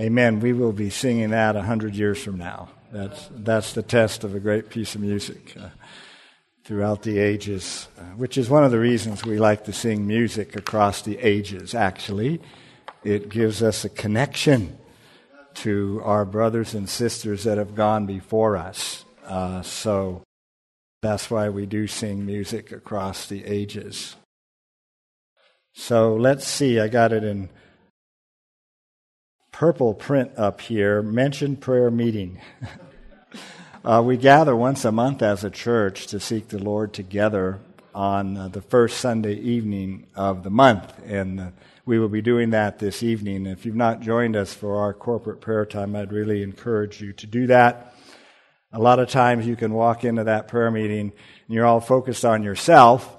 Amen. We will be singing that a hundred years from now. That's, that's the test of a great piece of music uh, throughout the ages, uh, which is one of the reasons we like to sing music across the ages, actually. It gives us a connection to our brothers and sisters that have gone before us. Uh, so that's why we do sing music across the ages. So let's see, I got it in purple print up here mentioned prayer meeting. uh, we gather once a month as a church to seek the Lord together on uh, the first Sunday evening of the month. And uh, we will be doing that this evening. If you've not joined us for our corporate prayer time, I'd really encourage you to do that. A lot of times you can walk into that prayer meeting and you're all focused on yourself.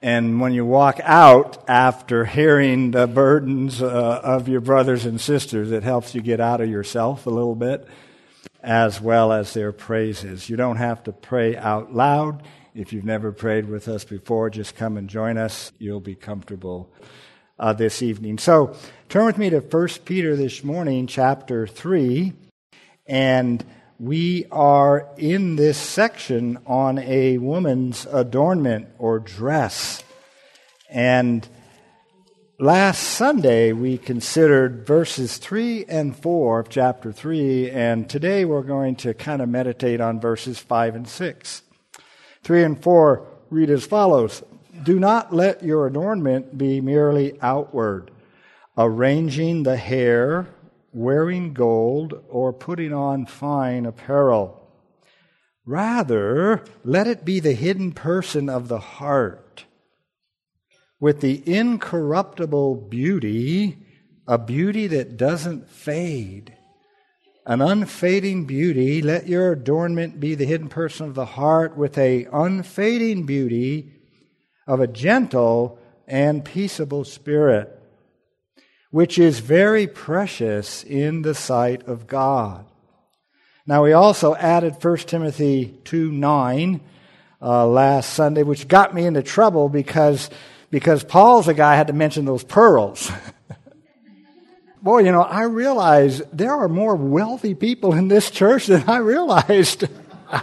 And when you walk out after hearing the burdens uh, of your brothers and sisters, it helps you get out of yourself a little bit as well as their praises. You don't have to pray out loud. If you've never prayed with us before, just come and join us. You'll be comfortable uh, this evening. So turn with me to 1 Peter this morning, chapter 3. And we are in this section on a woman's adornment or dress. And last Sunday we considered verses 3 and 4 of chapter 3, and today we're going to kind of meditate on verses 5 and 6. 3 and 4 read as follows Do not let your adornment be merely outward, arranging the hair, wearing gold, or putting on fine apparel. Rather, let it be the hidden person of the heart, with the incorruptible beauty, a beauty that doesn't fade an unfading beauty. Let your adornment be the hidden person of the heart with a unfading beauty of a gentle and peaceable spirit, which is very precious in the sight of God. Now, we also added 1 Timothy 2 9 uh, last Sunday, which got me into trouble because, because Paul's the guy had to mention those pearls. boy, you know, I realize there are more wealthy people in this church than I realized.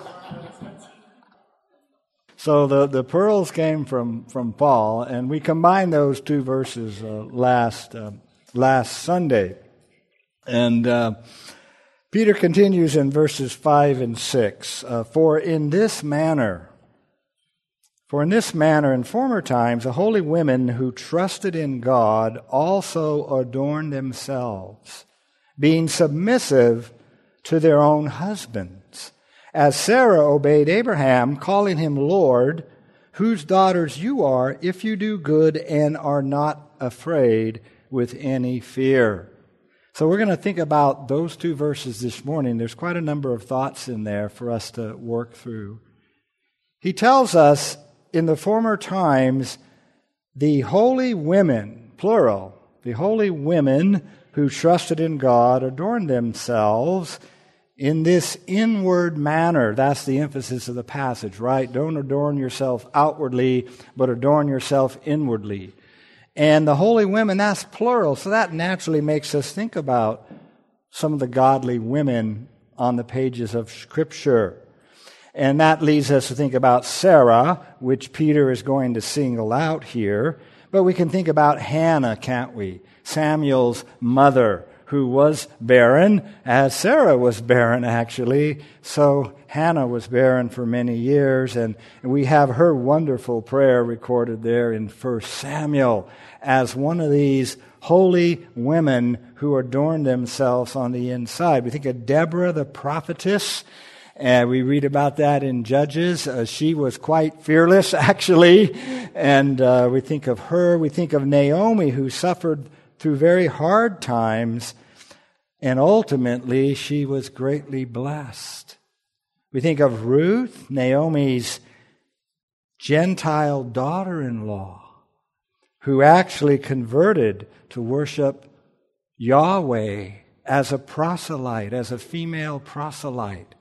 so the, the pearls came from, from Paul, and we combined those two verses uh, last, uh, last Sunday. And uh, Peter continues in verses 5 and 6 uh, For in this manner, for in this manner, in former times, the holy women who trusted in God also adorned themselves, being submissive to their own husbands, as Sarah obeyed Abraham, calling him Lord, whose daughters you are, if you do good and are not afraid with any fear. So we're going to think about those two verses this morning. There's quite a number of thoughts in there for us to work through. He tells us in the former times, the holy women, plural, the holy women who trusted in God adorned themselves in this inward manner. That's the emphasis of the passage, right? Don't adorn yourself outwardly, but adorn yourself inwardly. And the holy women, that's plural, so that naturally makes us think about some of the godly women on the pages of Scripture. And that leads us to think about Sarah, which Peter is going to single out here. But we can think about Hannah, can't we? Samuel's mother, who was barren, as Sarah was barren, actually. So Hannah was barren for many years, and we have her wonderful prayer recorded there in 1 Samuel as one of these holy women who adorned themselves on the inside. We think of Deborah, the prophetess and we read about that in Judges. Uh, she was quite fearless, actually. And uh, we think of her. We think of Naomi, who suffered through very hard times. And ultimately, she was greatly blessed. We think of Ruth, Naomi's Gentile daughter in law, who actually converted to worship Yahweh as a proselyte, as a female proselyte.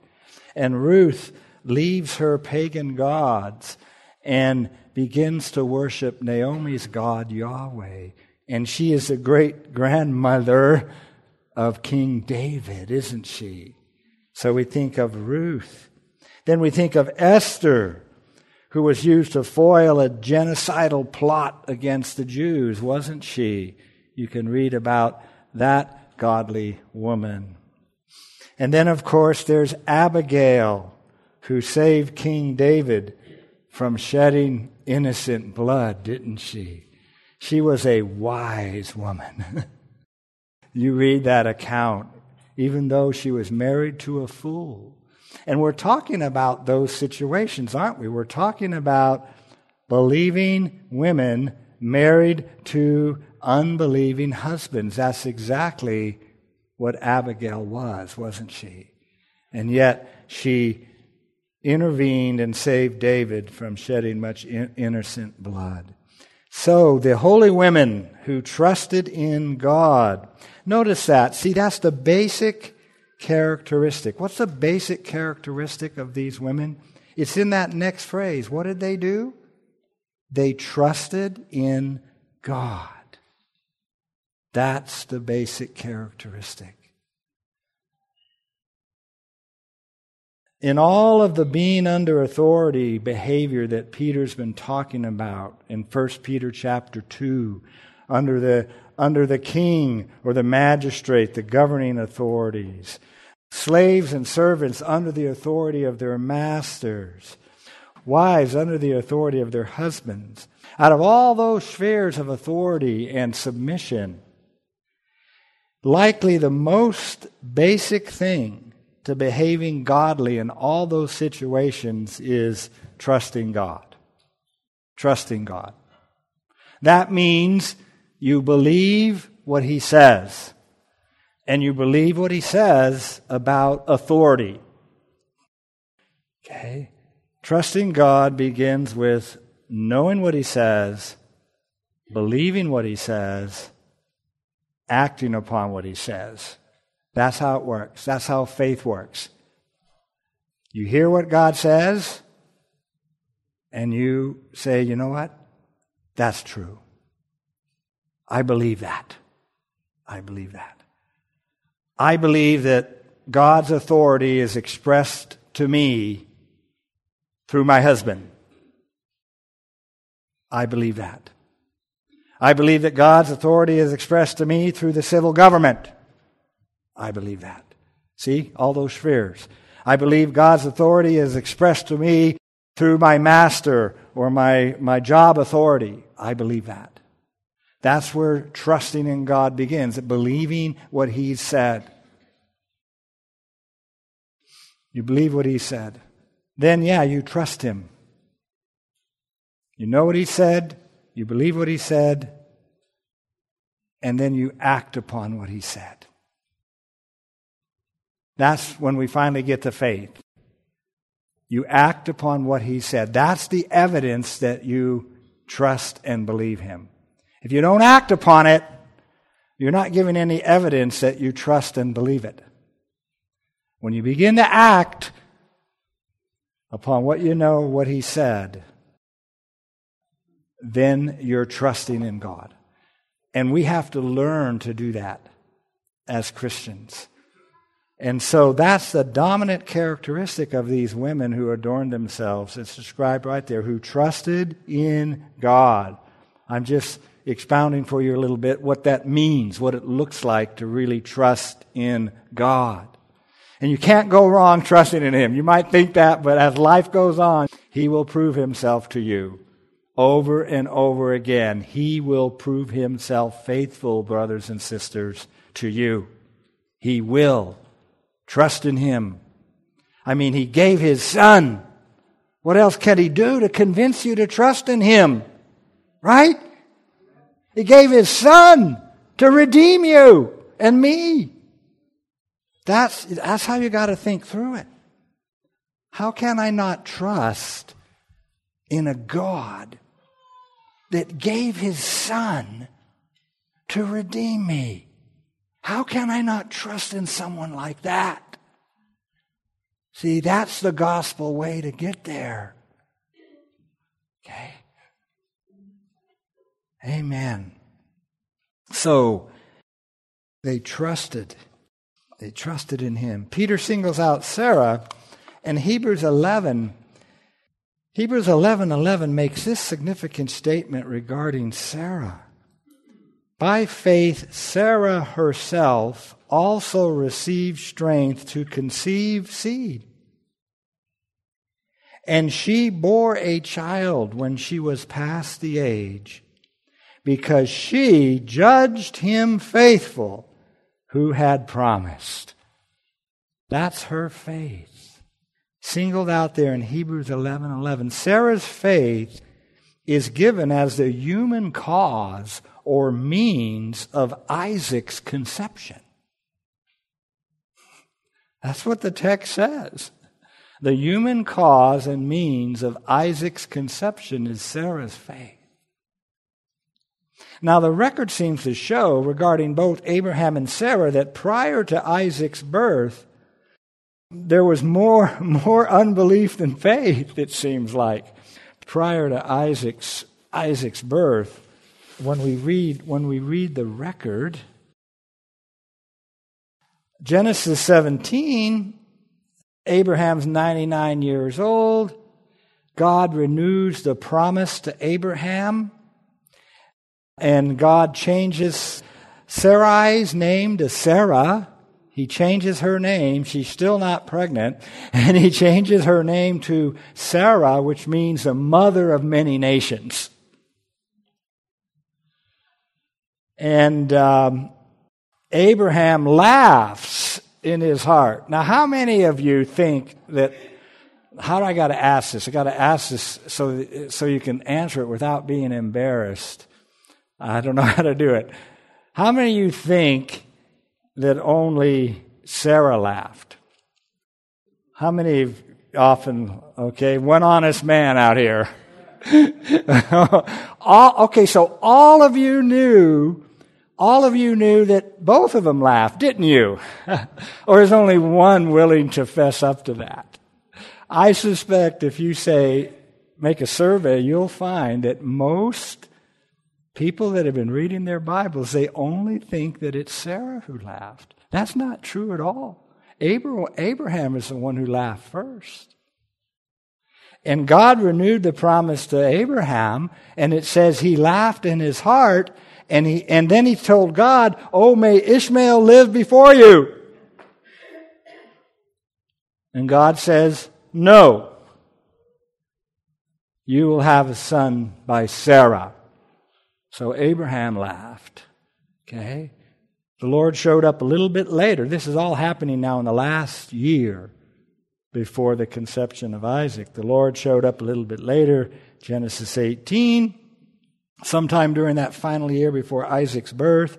And Ruth leaves her pagan gods and begins to worship Naomi's God, Yahweh. And she is the great grandmother of King David, isn't she? So we think of Ruth. Then we think of Esther, who was used to foil a genocidal plot against the Jews, wasn't she? You can read about that godly woman. And then, of course, there's Abigail, who saved King David from shedding innocent blood, didn't she? She was a wise woman. you read that account, even though she was married to a fool. And we're talking about those situations, aren't we? We're talking about believing women married to unbelieving husbands. That's exactly what Abigail was, wasn't she? And yet she intervened and saved David from shedding much innocent blood. So the holy women who trusted in God, notice that. See, that's the basic characteristic. What's the basic characteristic of these women? It's in that next phrase. What did they do? They trusted in God. That's the basic characteristic. In all of the being under authority behavior that Peter's been talking about in 1 Peter chapter 2, under the, under the king or the magistrate, the governing authorities, slaves and servants under the authority of their masters, wives under the authority of their husbands. Out of all those spheres of authority and submission, likely the most basic thing to behaving godly in all those situations is trusting God. Trusting God. That means you believe what He says, and you believe what He says about authority. Okay? Trusting God begins with knowing what He says, believing what He says, acting upon what he says. That's how it works. That's how faith works. You hear what God says, and you say, you know what? That's true. I believe that. I believe that. I believe that God's authority is expressed to me through my husband. I believe that. I believe that God's authority is expressed to me through the civil government. I believe that. See, all those spheres. I believe God's authority is expressed to me through my master or my, my job authority. I believe that. That's where trusting in God begins, believing what He said. You believe what He said. Then, yeah, you trust Him. You know what He said, you believe what he said, and then you act upon what he said. That's when we finally get to faith. You act upon what he said. That's the evidence that you trust and believe him. If you don't act upon it, you're not giving any evidence that you trust and believe it. When you begin to act upon what you know, what he said, then you're trusting in God. And we have to learn to do that as Christians. And so that's the dominant characteristic of these women who adorned themselves. It's described right there, who trusted in God. I'm just expounding for you a little bit what that means, what it looks like to really trust in God. And you can't go wrong trusting in Him. You might think that, but as life goes on, He will prove Himself to you over and over again. He will prove himself faithful, brothers and sisters, to you. He will. Trust in him. I mean, he gave his son. What else can he do to convince you to trust in him? Right? He gave his son to redeem you and me. That's, that's how you got to think through it. How can I not trust in a God that gave his son to redeem me. How can I not trust in someone like that? See, that's the gospel way to get there. Okay? Amen. So, They trusted. They trusted in him. Peter singles out Sarah, and Hebrews 11 Hebrews 11 11 makes this significant statement regarding Sarah. By faith, Sarah herself also received strength to conceive seed. And she bore a child when she was past the age, because she judged him faithful who had promised. That's her faith singled out there in Hebrews 11 11. Sarah's faith is given as the human cause or means of Isaac's conception. That's what the text says. The human cause and means of Isaac's conception is Sarah's faith. Now, the record seems to show regarding both Abraham and Sarah that prior to Isaac's birth, there was more, more unbelief than faith, it seems like, prior to Isaac's, Isaac's birth. When we read, when we read the record, Genesis 17, Abraham's 99 years old. God renews the promise to Abraham, and God changes Sarai's name to Sarah he changes her name. She's still not pregnant. And he changes her name to Sarah, which means the mother of many nations. And um, Abraham laughs in his heart. Now, how many of you think that? How do I got to ask this? I got to ask this so so you can answer it without being embarrassed. I don't know how to do it. How many of you think that only Sarah laughed. How many often, okay, one honest man out here? all, okay, so all of you knew, all of you knew that both of them laughed, didn't you? or is only one willing to fess up to that? I suspect if you say, make a survey, you'll find that most People that have been reading their Bibles, they only think that it's Sarah who laughed. That's not true at all. Abraham is the one who laughed first. And God renewed the promise to Abraham, and it says he laughed in his heart, and, he, and then he told God, Oh, may Ishmael live before you. And God says, No. You will have a son by Sarah. So Abraham laughed. Okay? The Lord showed up a little bit later. This is all happening now in the last year before the conception of Isaac. The Lord showed up a little bit later, Genesis 18, sometime during that final year before Isaac's birth,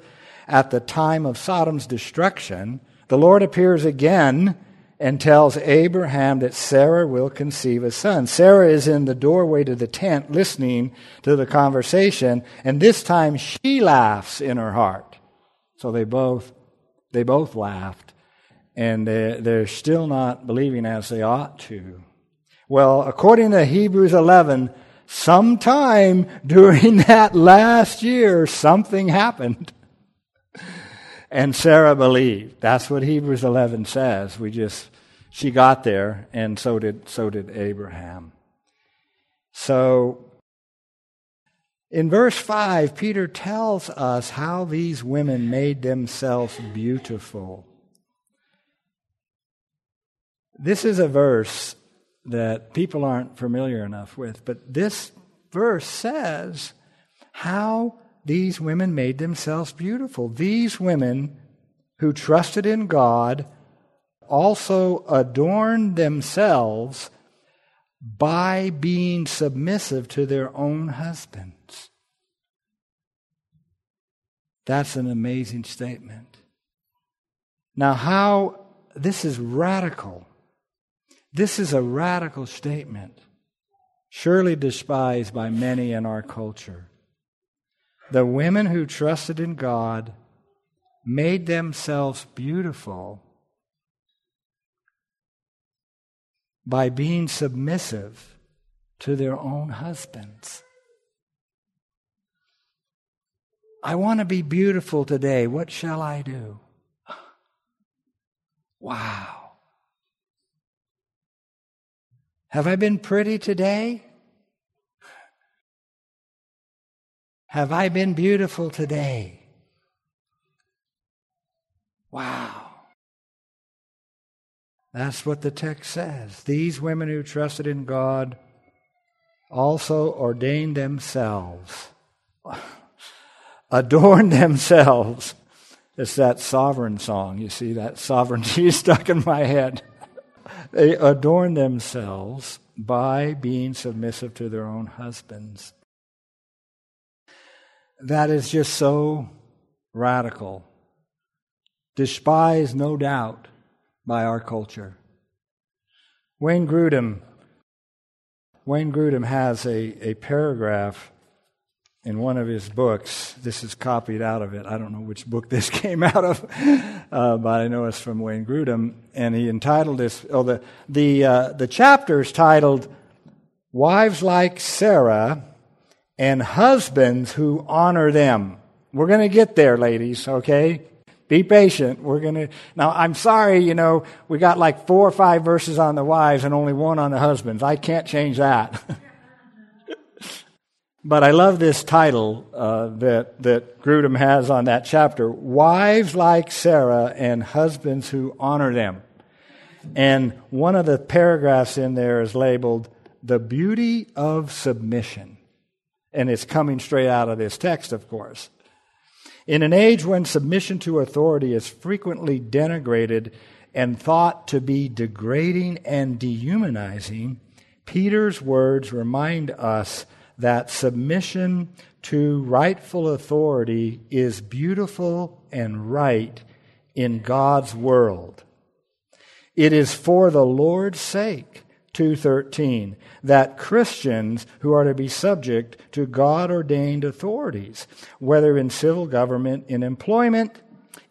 at the time of Sodom's destruction. The Lord appears again and tells Abraham that Sarah will conceive a son. Sarah is in the doorway to the tent listening to the conversation, and this time she laughs in her heart. So they both, they both laughed, and they're, they're still not believing as they ought to. Well, according to Hebrews 11, sometime during that last year, something happened. And Sarah believed. That's what Hebrews 11 says. We just, she got there, and so did, so did Abraham. So, in verse 5, Peter tells us how these women made themselves beautiful. This is a verse that people aren't familiar enough with, but this verse says how these women made themselves beautiful. These women who trusted in God also adorned themselves by being submissive to their own husbands. That's an amazing statement. Now, how this is radical. This is a radical statement, surely despised by many in our culture. The women who trusted in God made themselves beautiful by being submissive to their own husbands. I want to be beautiful today. What shall I do? Wow. Have I been pretty today? Have I been beautiful today? Wow. That's what the text says. These women who trusted in God also ordained themselves, adorned themselves. It's that sovereign song. You see, that sovereignty stuck in my head. They adorn themselves by being submissive to their own husbands. That is just so radical. Despised, no doubt, by our culture. Wayne Grudem, Wayne Grudem has a, a paragraph in one of his books. This is copied out of it. I don't know which book this came out of, uh, but I know it's from Wayne Grudem. And he entitled this, oh, the, the, uh, the chapter is titled Wives Like Sarah and Husbands Who Honor Them. We're going to get there, ladies, okay? Be patient. We're going to. Now, I'm sorry, you know, we got like four or five verses on the wives and only one on the husbands. I can't change that. but I love this title uh, that, that Grudem has on that chapter Wives like Sarah and Husbands Who Honor Them. And one of the paragraphs in there is labeled The Beauty of Submission. And it's coming straight out of this text, of course. In an age when submission to authority is frequently denigrated and thought to be degrading and dehumanizing, Peter's words remind us that submission to rightful authority is beautiful and right in God's world. It is for the Lord's sake 2:13 that Christians who are to be subject to God ordained authorities whether in civil government in employment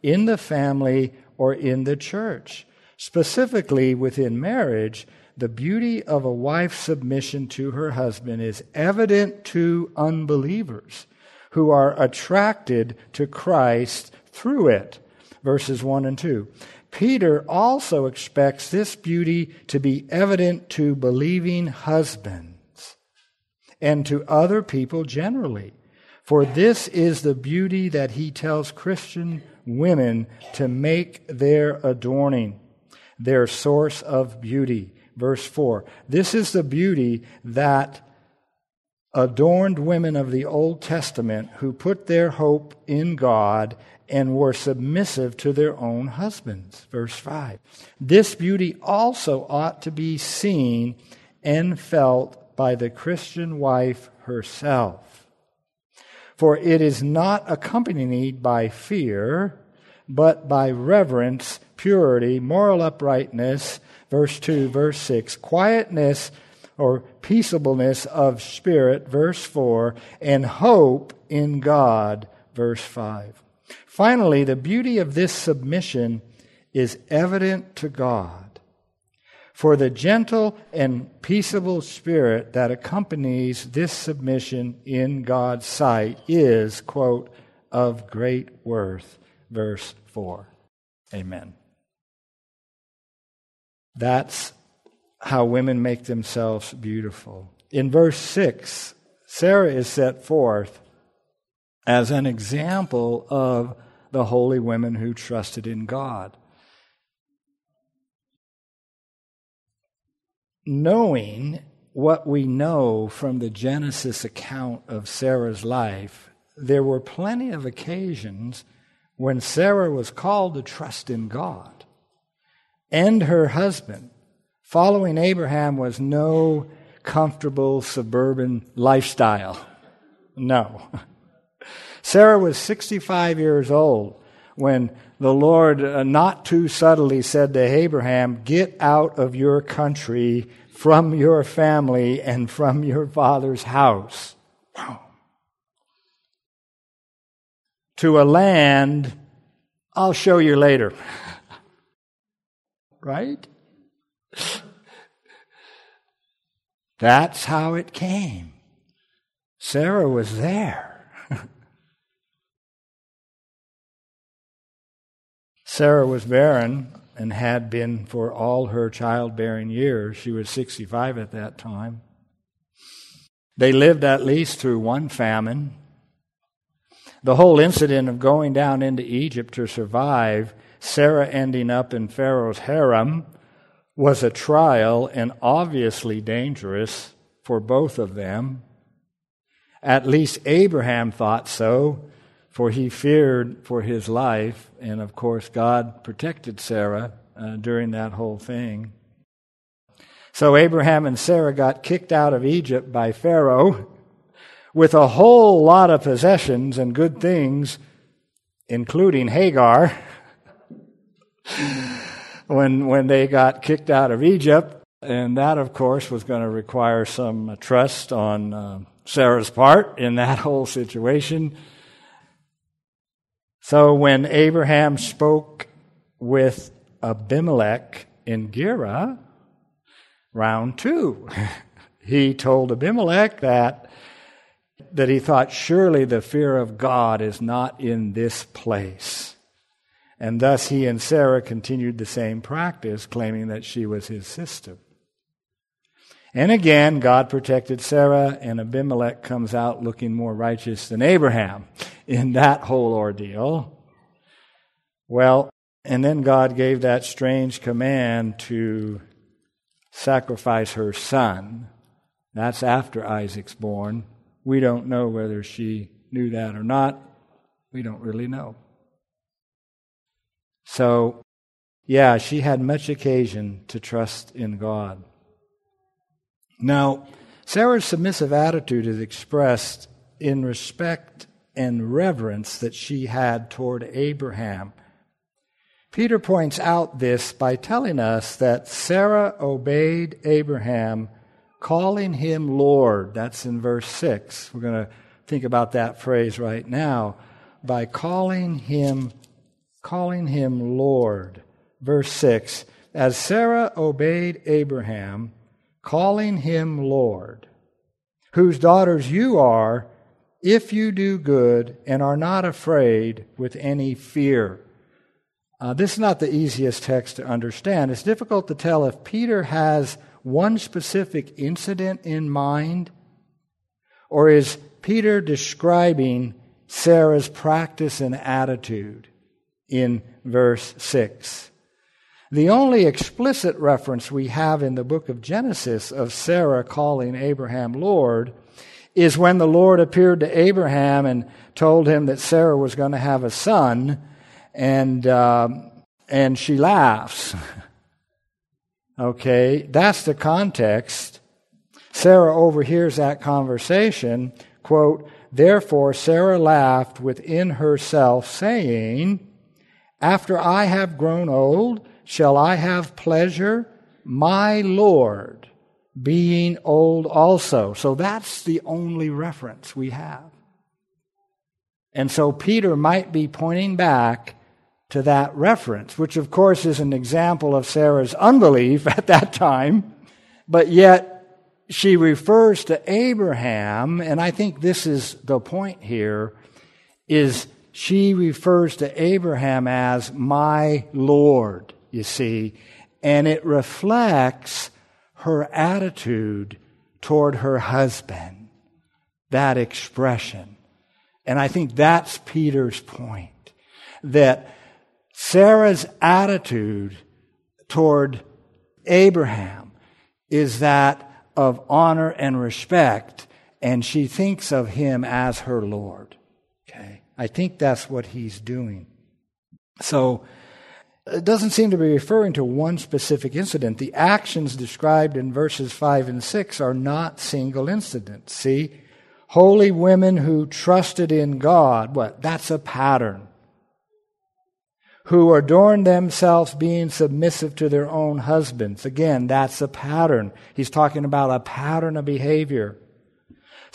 in the family or in the church specifically within marriage the beauty of a wife's submission to her husband is evident to unbelievers who are attracted to Christ through it verses 1 and 2 Peter also expects this beauty to be evident to believing husbands and to other people generally. For this is the beauty that he tells Christian women to make their adorning, their source of beauty. Verse 4 This is the beauty that adorned women of the Old Testament who put their hope in God and were submissive to their own husbands. Verse 5. This beauty also ought to be seen and felt by the Christian wife herself. For it is not accompanied by fear, but by reverence, purity, moral uprightness, verse 2, verse 6, quietness or peaceableness of spirit, verse 4, and hope in God, verse 5. Finally, the beauty of this submission is evident to God. For the gentle and peaceable spirit that accompanies this submission in God's sight is, quote, of great worth. Verse 4. Amen. That's how women make themselves beautiful. In verse 6, Sarah is set forth as an example of the holy women who trusted in God. Knowing what we know from the Genesis account of Sarah's life, there were plenty of occasions when Sarah was called to trust in God and her husband. Following Abraham was no comfortable suburban lifestyle. No. Sarah was 65 years old when the Lord, uh, not too subtly, said to Abraham, Get out of your country, from your family, and from your father's house. To a land I'll show you later. right? That's how it came. Sarah was there. Sarah was barren and had been for all her childbearing years. She was 65 at that time. They lived at least through one famine. The whole incident of going down into Egypt to survive Sarah ending up in Pharaoh's harem, was a trial and obviously dangerous for both of them. At least Abraham thought so, for he feared for his life, and of course, God protected Sarah uh, during that whole thing. So Abraham and Sarah got kicked out of Egypt by Pharaoh with a whole lot of possessions and good things, including Hagar. when, when they got kicked out of Egypt, and that, of course, was going to require some trust on uh, Sarah's part in that whole situation. So when Abraham spoke with Abimelech in Gerar, round two, he told Abimelech that, that he thought surely the fear of God is not in this place. And thus he and Sarah continued the same practice, claiming that she was his sister. And again, God protected Sarah, and Abimelech comes out looking more righteous than Abraham in that whole ordeal. Well, and then God gave that strange command to sacrifice her son. That's after Isaac's born. We don't know whether she knew that or not. We don't really know. So, yeah, she had much occasion to trust in God. Now, Sarah's submissive attitude is expressed in respect and reverence that she had toward Abraham. Peter points out this by telling us that Sarah obeyed Abraham, calling him Lord. That's in verse 6. We're going to think about that phrase right now. By calling him calling him Lord. Verse 6 As Sarah obeyed Abraham, calling him Lord, whose daughters you are, if you do good and are not afraid with any fear. Uh, this is not the easiest text to understand. It's difficult to tell if Peter has one specific incident in mind, or is Peter describing Sarah's practice and attitude in verse 6. The only explicit reference we have in the book of Genesis of Sarah calling Abraham Lord is when the Lord appeared to Abraham and told him that Sarah was going to have a son, and, um, and she laughs. okay, that's the context. Sarah overhears that conversation. Quote, Therefore Sarah laughed within herself, saying, after I have grown old, shall I have pleasure? My Lord being old also. So that's the only reference we have. And so Peter might be pointing back to that reference, which of course is an example of Sarah's unbelief at that time, but yet she refers to Abraham, and I think this is the point here, is she refers to Abraham as my Lord, you see, and it reflects her attitude toward her husband, that expression. And I think that's Peter's point that Sarah's attitude toward Abraham is that of honor and respect, and she thinks of him as her Lord. I think that's what he's doing. So, it doesn't seem to be referring to one specific incident. The actions described in verses 5 and 6 are not single incidents. See? Holy women who trusted in God, what? That's a pattern. Who adorned themselves being submissive to their own husbands. Again, that's a pattern. He's talking about a pattern of behavior.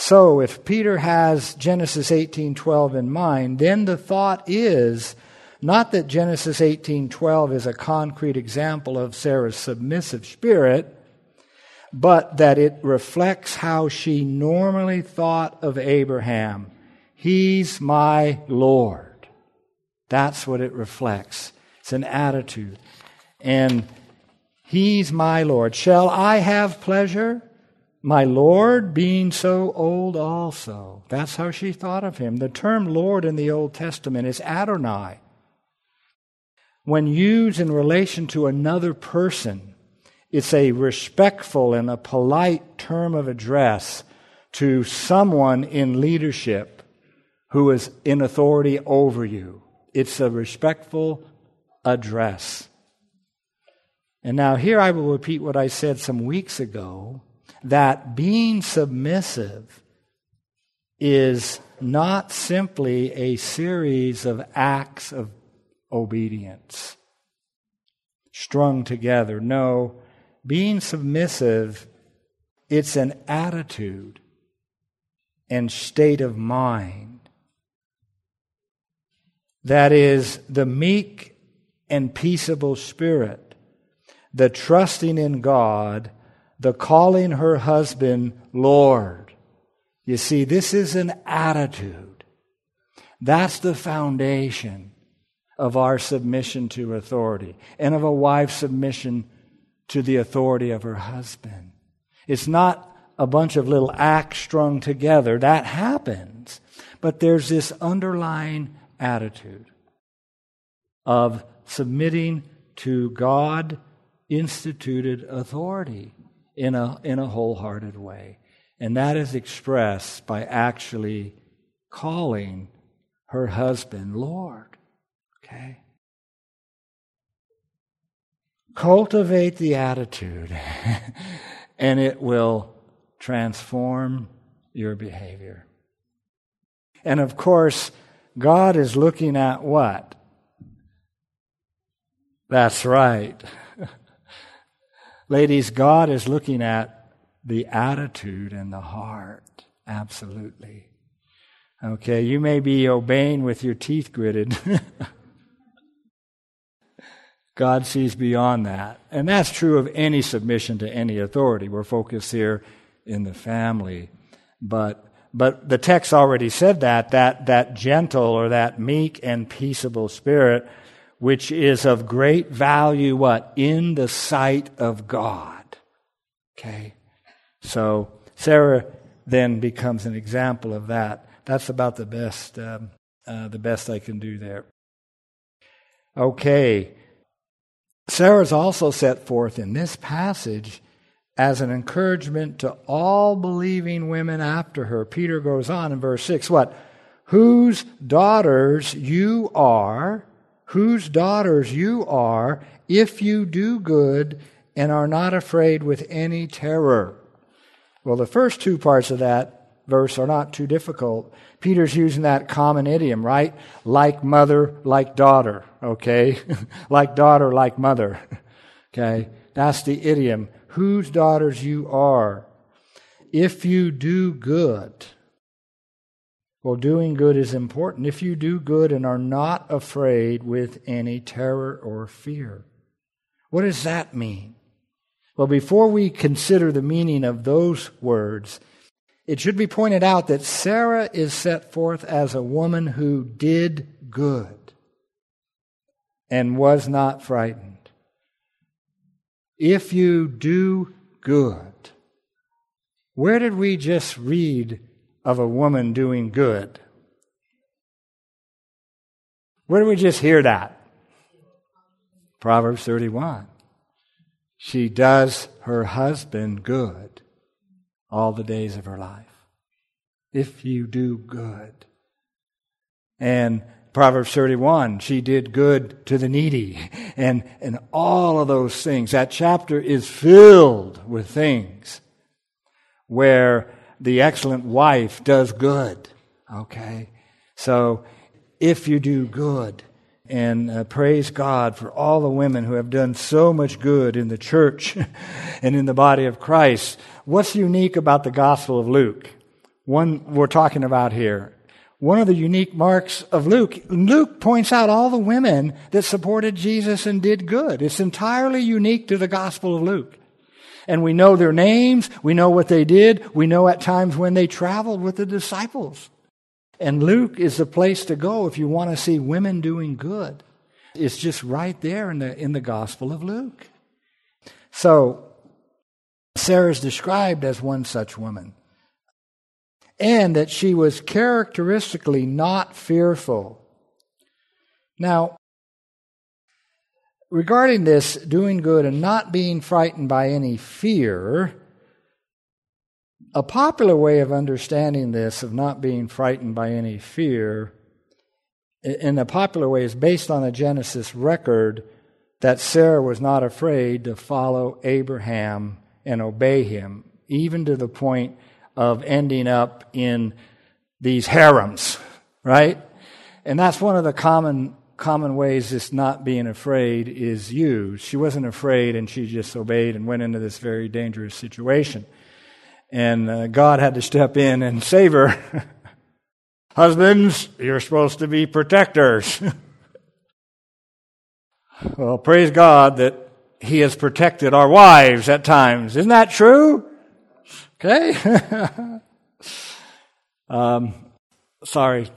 So if Peter has Genesis 18:12 in mind, then the thought is not that Genesis 18:12 is a concrete example of Sarah's submissive spirit, but that it reflects how she normally thought of Abraham. He's my Lord. That's what it reflects. It's an attitude. And He's my Lord. Shall I have pleasure? My Lord being so old also. That's how she thought of him. The term Lord in the Old Testament is Adonai. When used in relation to another person, it's a respectful and a polite term of address to someone in leadership who is in authority over you. It's a respectful address. And now, here I will repeat what I said some weeks ago that being submissive is not simply a series of acts of obedience strung together. No, being submissive, it's an attitude and state of mind that is the meek and peaceable spirit the trusting in God, the calling her husband Lord. You see, this is an attitude. That's the foundation of our submission to authority and of a wife's submission to the authority of her husband. It's not a bunch of little acts strung together. That happens. But there's this underlying attitude of submitting to God instituted authority in a, in a wholehearted way. And that is expressed by actually calling her husband Lord. Okay? Cultivate the attitude, and it will transform your behavior. And of course, God is looking at what? That's right. Ladies, God is looking at the attitude and the heart. Absolutely. Okay, you may be obeying with your teeth gritted. God sees beyond that. And that's true of any submission to any authority. We're focused here in the family. But but the text already said that, that that gentle or that meek and peaceable spirit which is of great value, what? In the sight of God. Okay? So, Sarah then becomes an example of that. That's about the best, um, uh, the best I can do there. Okay. Sarah's also set forth in this passage as an encouragement to all believing women after her. Peter goes on in verse 6 what? Whose daughters you are whose daughters you are if you do good and are not afraid with any terror. Well, the first two parts of that verse are not too difficult. Peter's using that common idiom, right? Like mother, like daughter, okay? like daughter, like mother, okay? That's the idiom. Whose daughters you are. If you do good, well, doing good is important if you do good and are not afraid with any terror or fear. What does that mean? Well, before we consider the meaning of those words, it should be pointed out that Sarah is set forth as a woman who did good and was not frightened. If you do good, where did we just read of a woman doing good. Where do we just hear that? Proverbs 31. She does her husband good all the days of her life. If you do good. And Proverbs 31, she did good to the needy. And, and all of those things. That chapter is filled with things where the excellent wife does good. Okay? So, if you do good, and uh, praise God for all the women who have done so much good in the church and in the body of Christ. What's unique about the Gospel of Luke? One we're talking about here. One of the unique marks of Luke, Luke points out all the women that supported Jesus and did good. It's entirely unique to the Gospel of Luke and we know their names, we know what they did, we know at times when they traveled with the disciples. And Luke is the place to go if you want to see women doing good. It's just right there in the, in the Gospel of Luke. So, Sarah is described as one such woman. And that she was characteristically not fearful. Now, regarding this doing good and not being frightened by any fear, a popular way of understanding this, of not being frightened by any fear, in a popular way, is based on a Genesis record that Sarah was not afraid to follow Abraham and obey him, even to the point of ending up in these harems, right? And that's one of the common common ways this not being afraid is used. She wasn't afraid and she just obeyed and went into this very dangerous situation. And uh, God had to step in and save her. Husbands, you're supposed to be protectors. well, praise God that He has protected our wives at times. Isn't that true? Okay. um, sorry,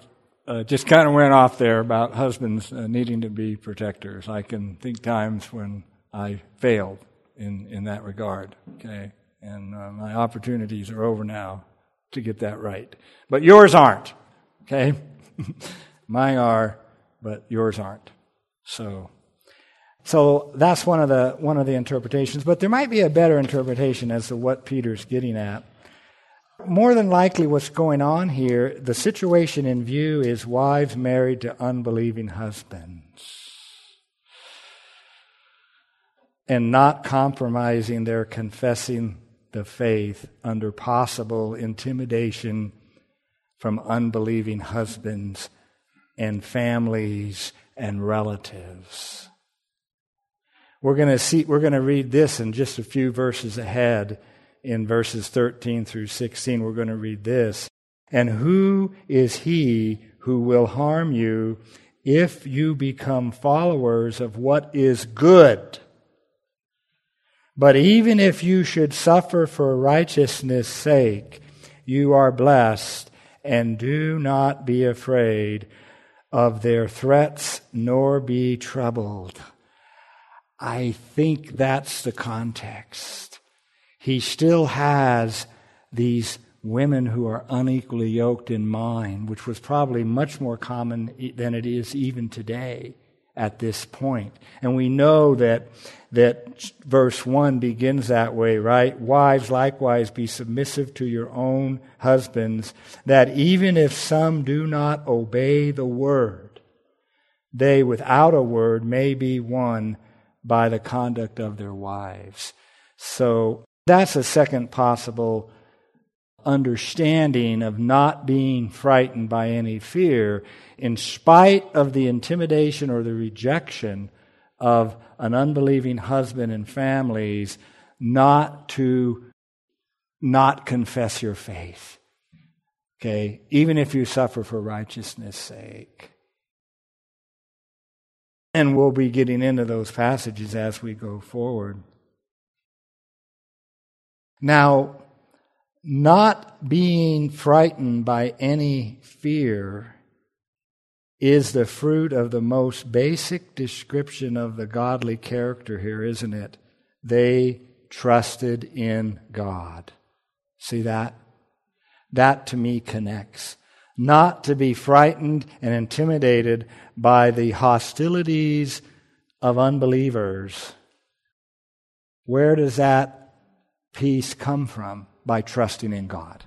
uh, just kind of went off there about husbands uh, needing to be protectors. I can think times when I failed in, in that regard. Okay. And uh, my opportunities are over now to get that right. But yours aren't. Okay? Mine are, but yours aren't. So, so that's one of the one of the interpretations. But there might be a better interpretation as to what Peter's getting at. More than likely, what's going on here, the situation in view is wives married to unbelieving husbands. And not compromising their confessing the faith under possible intimidation from unbelieving husbands and families and relatives. We're going to see we're going to read this in just a few verses ahead in verses 13 through 16 we're going to read this. And who is he who will harm you if you become followers of what is good? But even if you should suffer for righteousness' sake, you are blessed and do not be afraid of their threats, nor be troubled. I think that's the context. He still has these women who are unequally yoked in mind, which was probably much more common than it is even today at this point. And we know that, that verse 1 begins that way, right? Wives, likewise, be submissive to your own husbands, that even if some do not obey the word, they without a word may be won by the conduct of their wives. So that's a second possible understanding of not being frightened by any fear, in spite of the intimidation or the rejection of an unbelieving husband and families, not to not confess your faith. Okay? Even if you suffer for righteousness' sake. And we'll be getting into those passages as we go forward. Now, not being frightened by any fear is the fruit of the most basic description of the godly character here, isn't it? They trusted in God. See that? That to me connects. Not to be frightened and intimidated by the hostilities of unbelievers. Where does that peace come from? by trusting in God.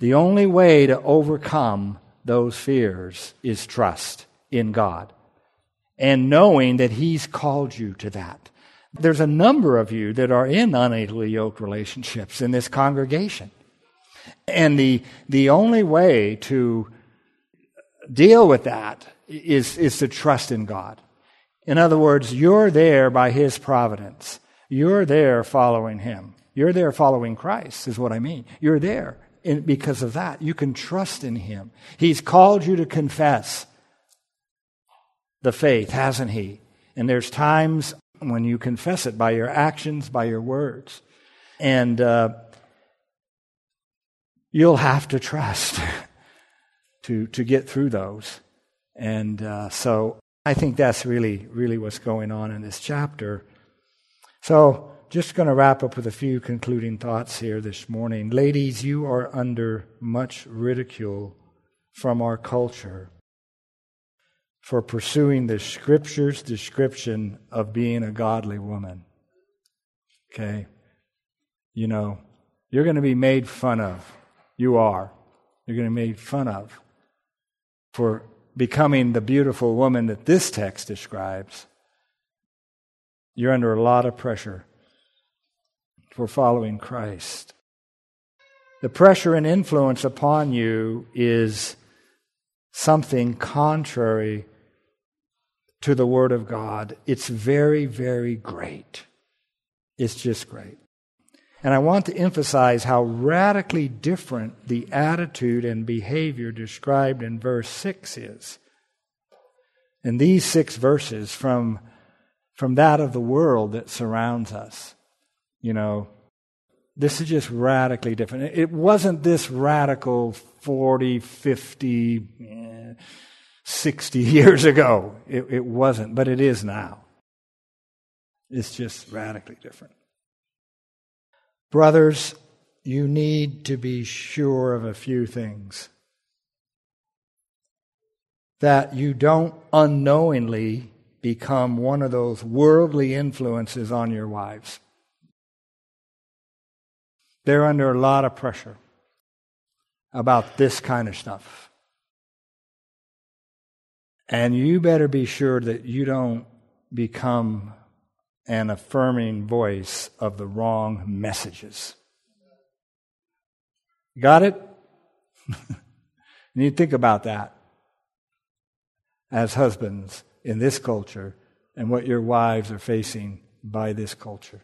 The only way to overcome those fears is trust in God and knowing that He's called you to that. There's a number of you that are in unequally yoked relationships in this congregation. And the, the only way to deal with that is, is to trust in God. In other words, you're there by His providence. You're there following Him. You're there following Christ, is what I mean. You're there and because of that. You can trust in Him. He's called you to confess the faith, hasn't He? And there's times when you confess it by your actions, by your words. And uh, you'll have to trust to, to get through those. And uh, so I think that's really, really what's going on in this chapter. So, just going to wrap up with a few concluding thoughts here this morning. Ladies, you are under much ridicule from our culture for pursuing the scripture's description of being a godly woman. Okay? You know, you're going to be made fun of. You are. You're going to be made fun of for becoming the beautiful woman that this text describes. You're under a lot of pressure for following Christ. The pressure and influence upon you is something contrary to the Word of God. It's very, very great. It's just great. And I want to emphasize how radically different the attitude and behavior described in verse 6 is. In these six verses, from, from that of the world that surrounds us, you know, this is just radically different. It wasn't this radical 40, 50, eh, 60 years ago. It, it wasn't, but it is now. It's just radically different. Brothers, you need to be sure of a few things. That you don't unknowingly become one of those worldly influences on your wives. They're under a lot of pressure about this kind of stuff. And you better be sure that you don't become an affirming voice of the wrong messages. Got it? you need to think about that as husbands in this culture and what your wives are facing by this culture.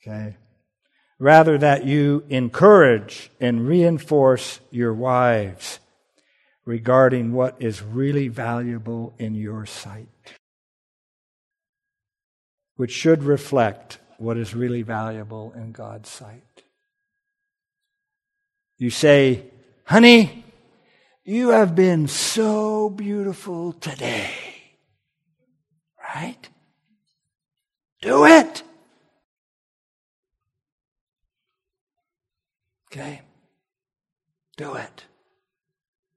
Okay? Rather, that you encourage and reinforce your wives regarding what is really valuable in your sight which should reflect what is really valuable in God's sight. You say, honey, you have been so beautiful today. Right? Do it. Okay? Do it.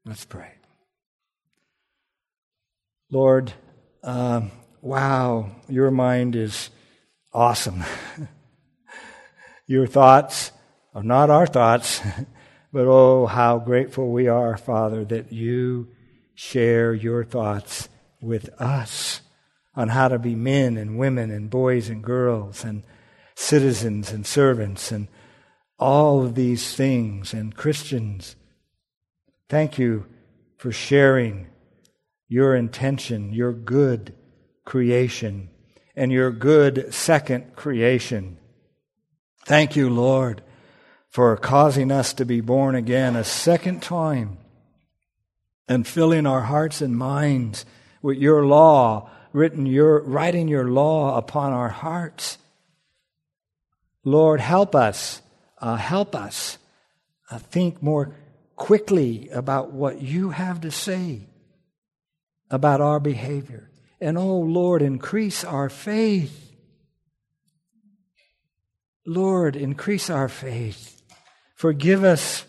Let's pray. Lord, um, wow, your mind is awesome. your thoughts are not our thoughts, but oh, how grateful we are, Father, that you share your thoughts with us on how to be men and women and boys and girls and citizens and servants and all of these things and Christians. Thank you for sharing your intention, your good creation and your good second creation. Thank you, Lord, for causing us to be born again a second time and filling our hearts and minds with your law, written your, writing your law upon our hearts. Lord, help us, uh, help us uh, think more quickly about what you have to say about our behavior. And oh Lord, increase our faith. Lord, increase our faith. Forgive us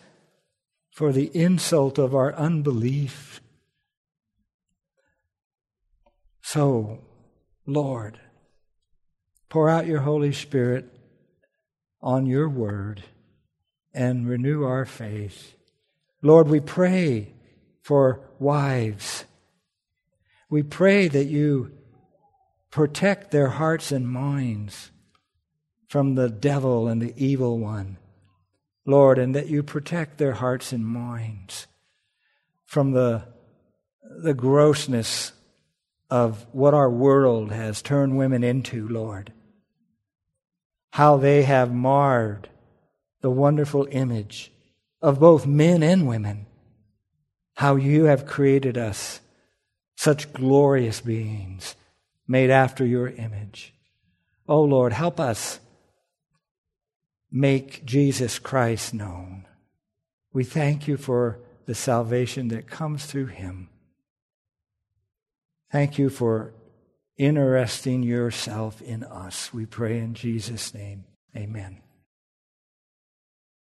for the insult of our unbelief. So, Lord, pour out your Holy Spirit on your word and renew our faith. Lord, we pray for wives we pray that you protect their hearts and minds from the devil and the evil one, Lord, and that you protect their hearts and minds from the, the grossness of what our world has turned women into, Lord. How they have marred the wonderful image of both men and women. How you have created us such glorious beings made after your image. Oh Lord, help us make Jesus Christ known. We thank you for the salvation that comes through him. Thank you for interesting yourself in us. We pray in Jesus' name. Amen.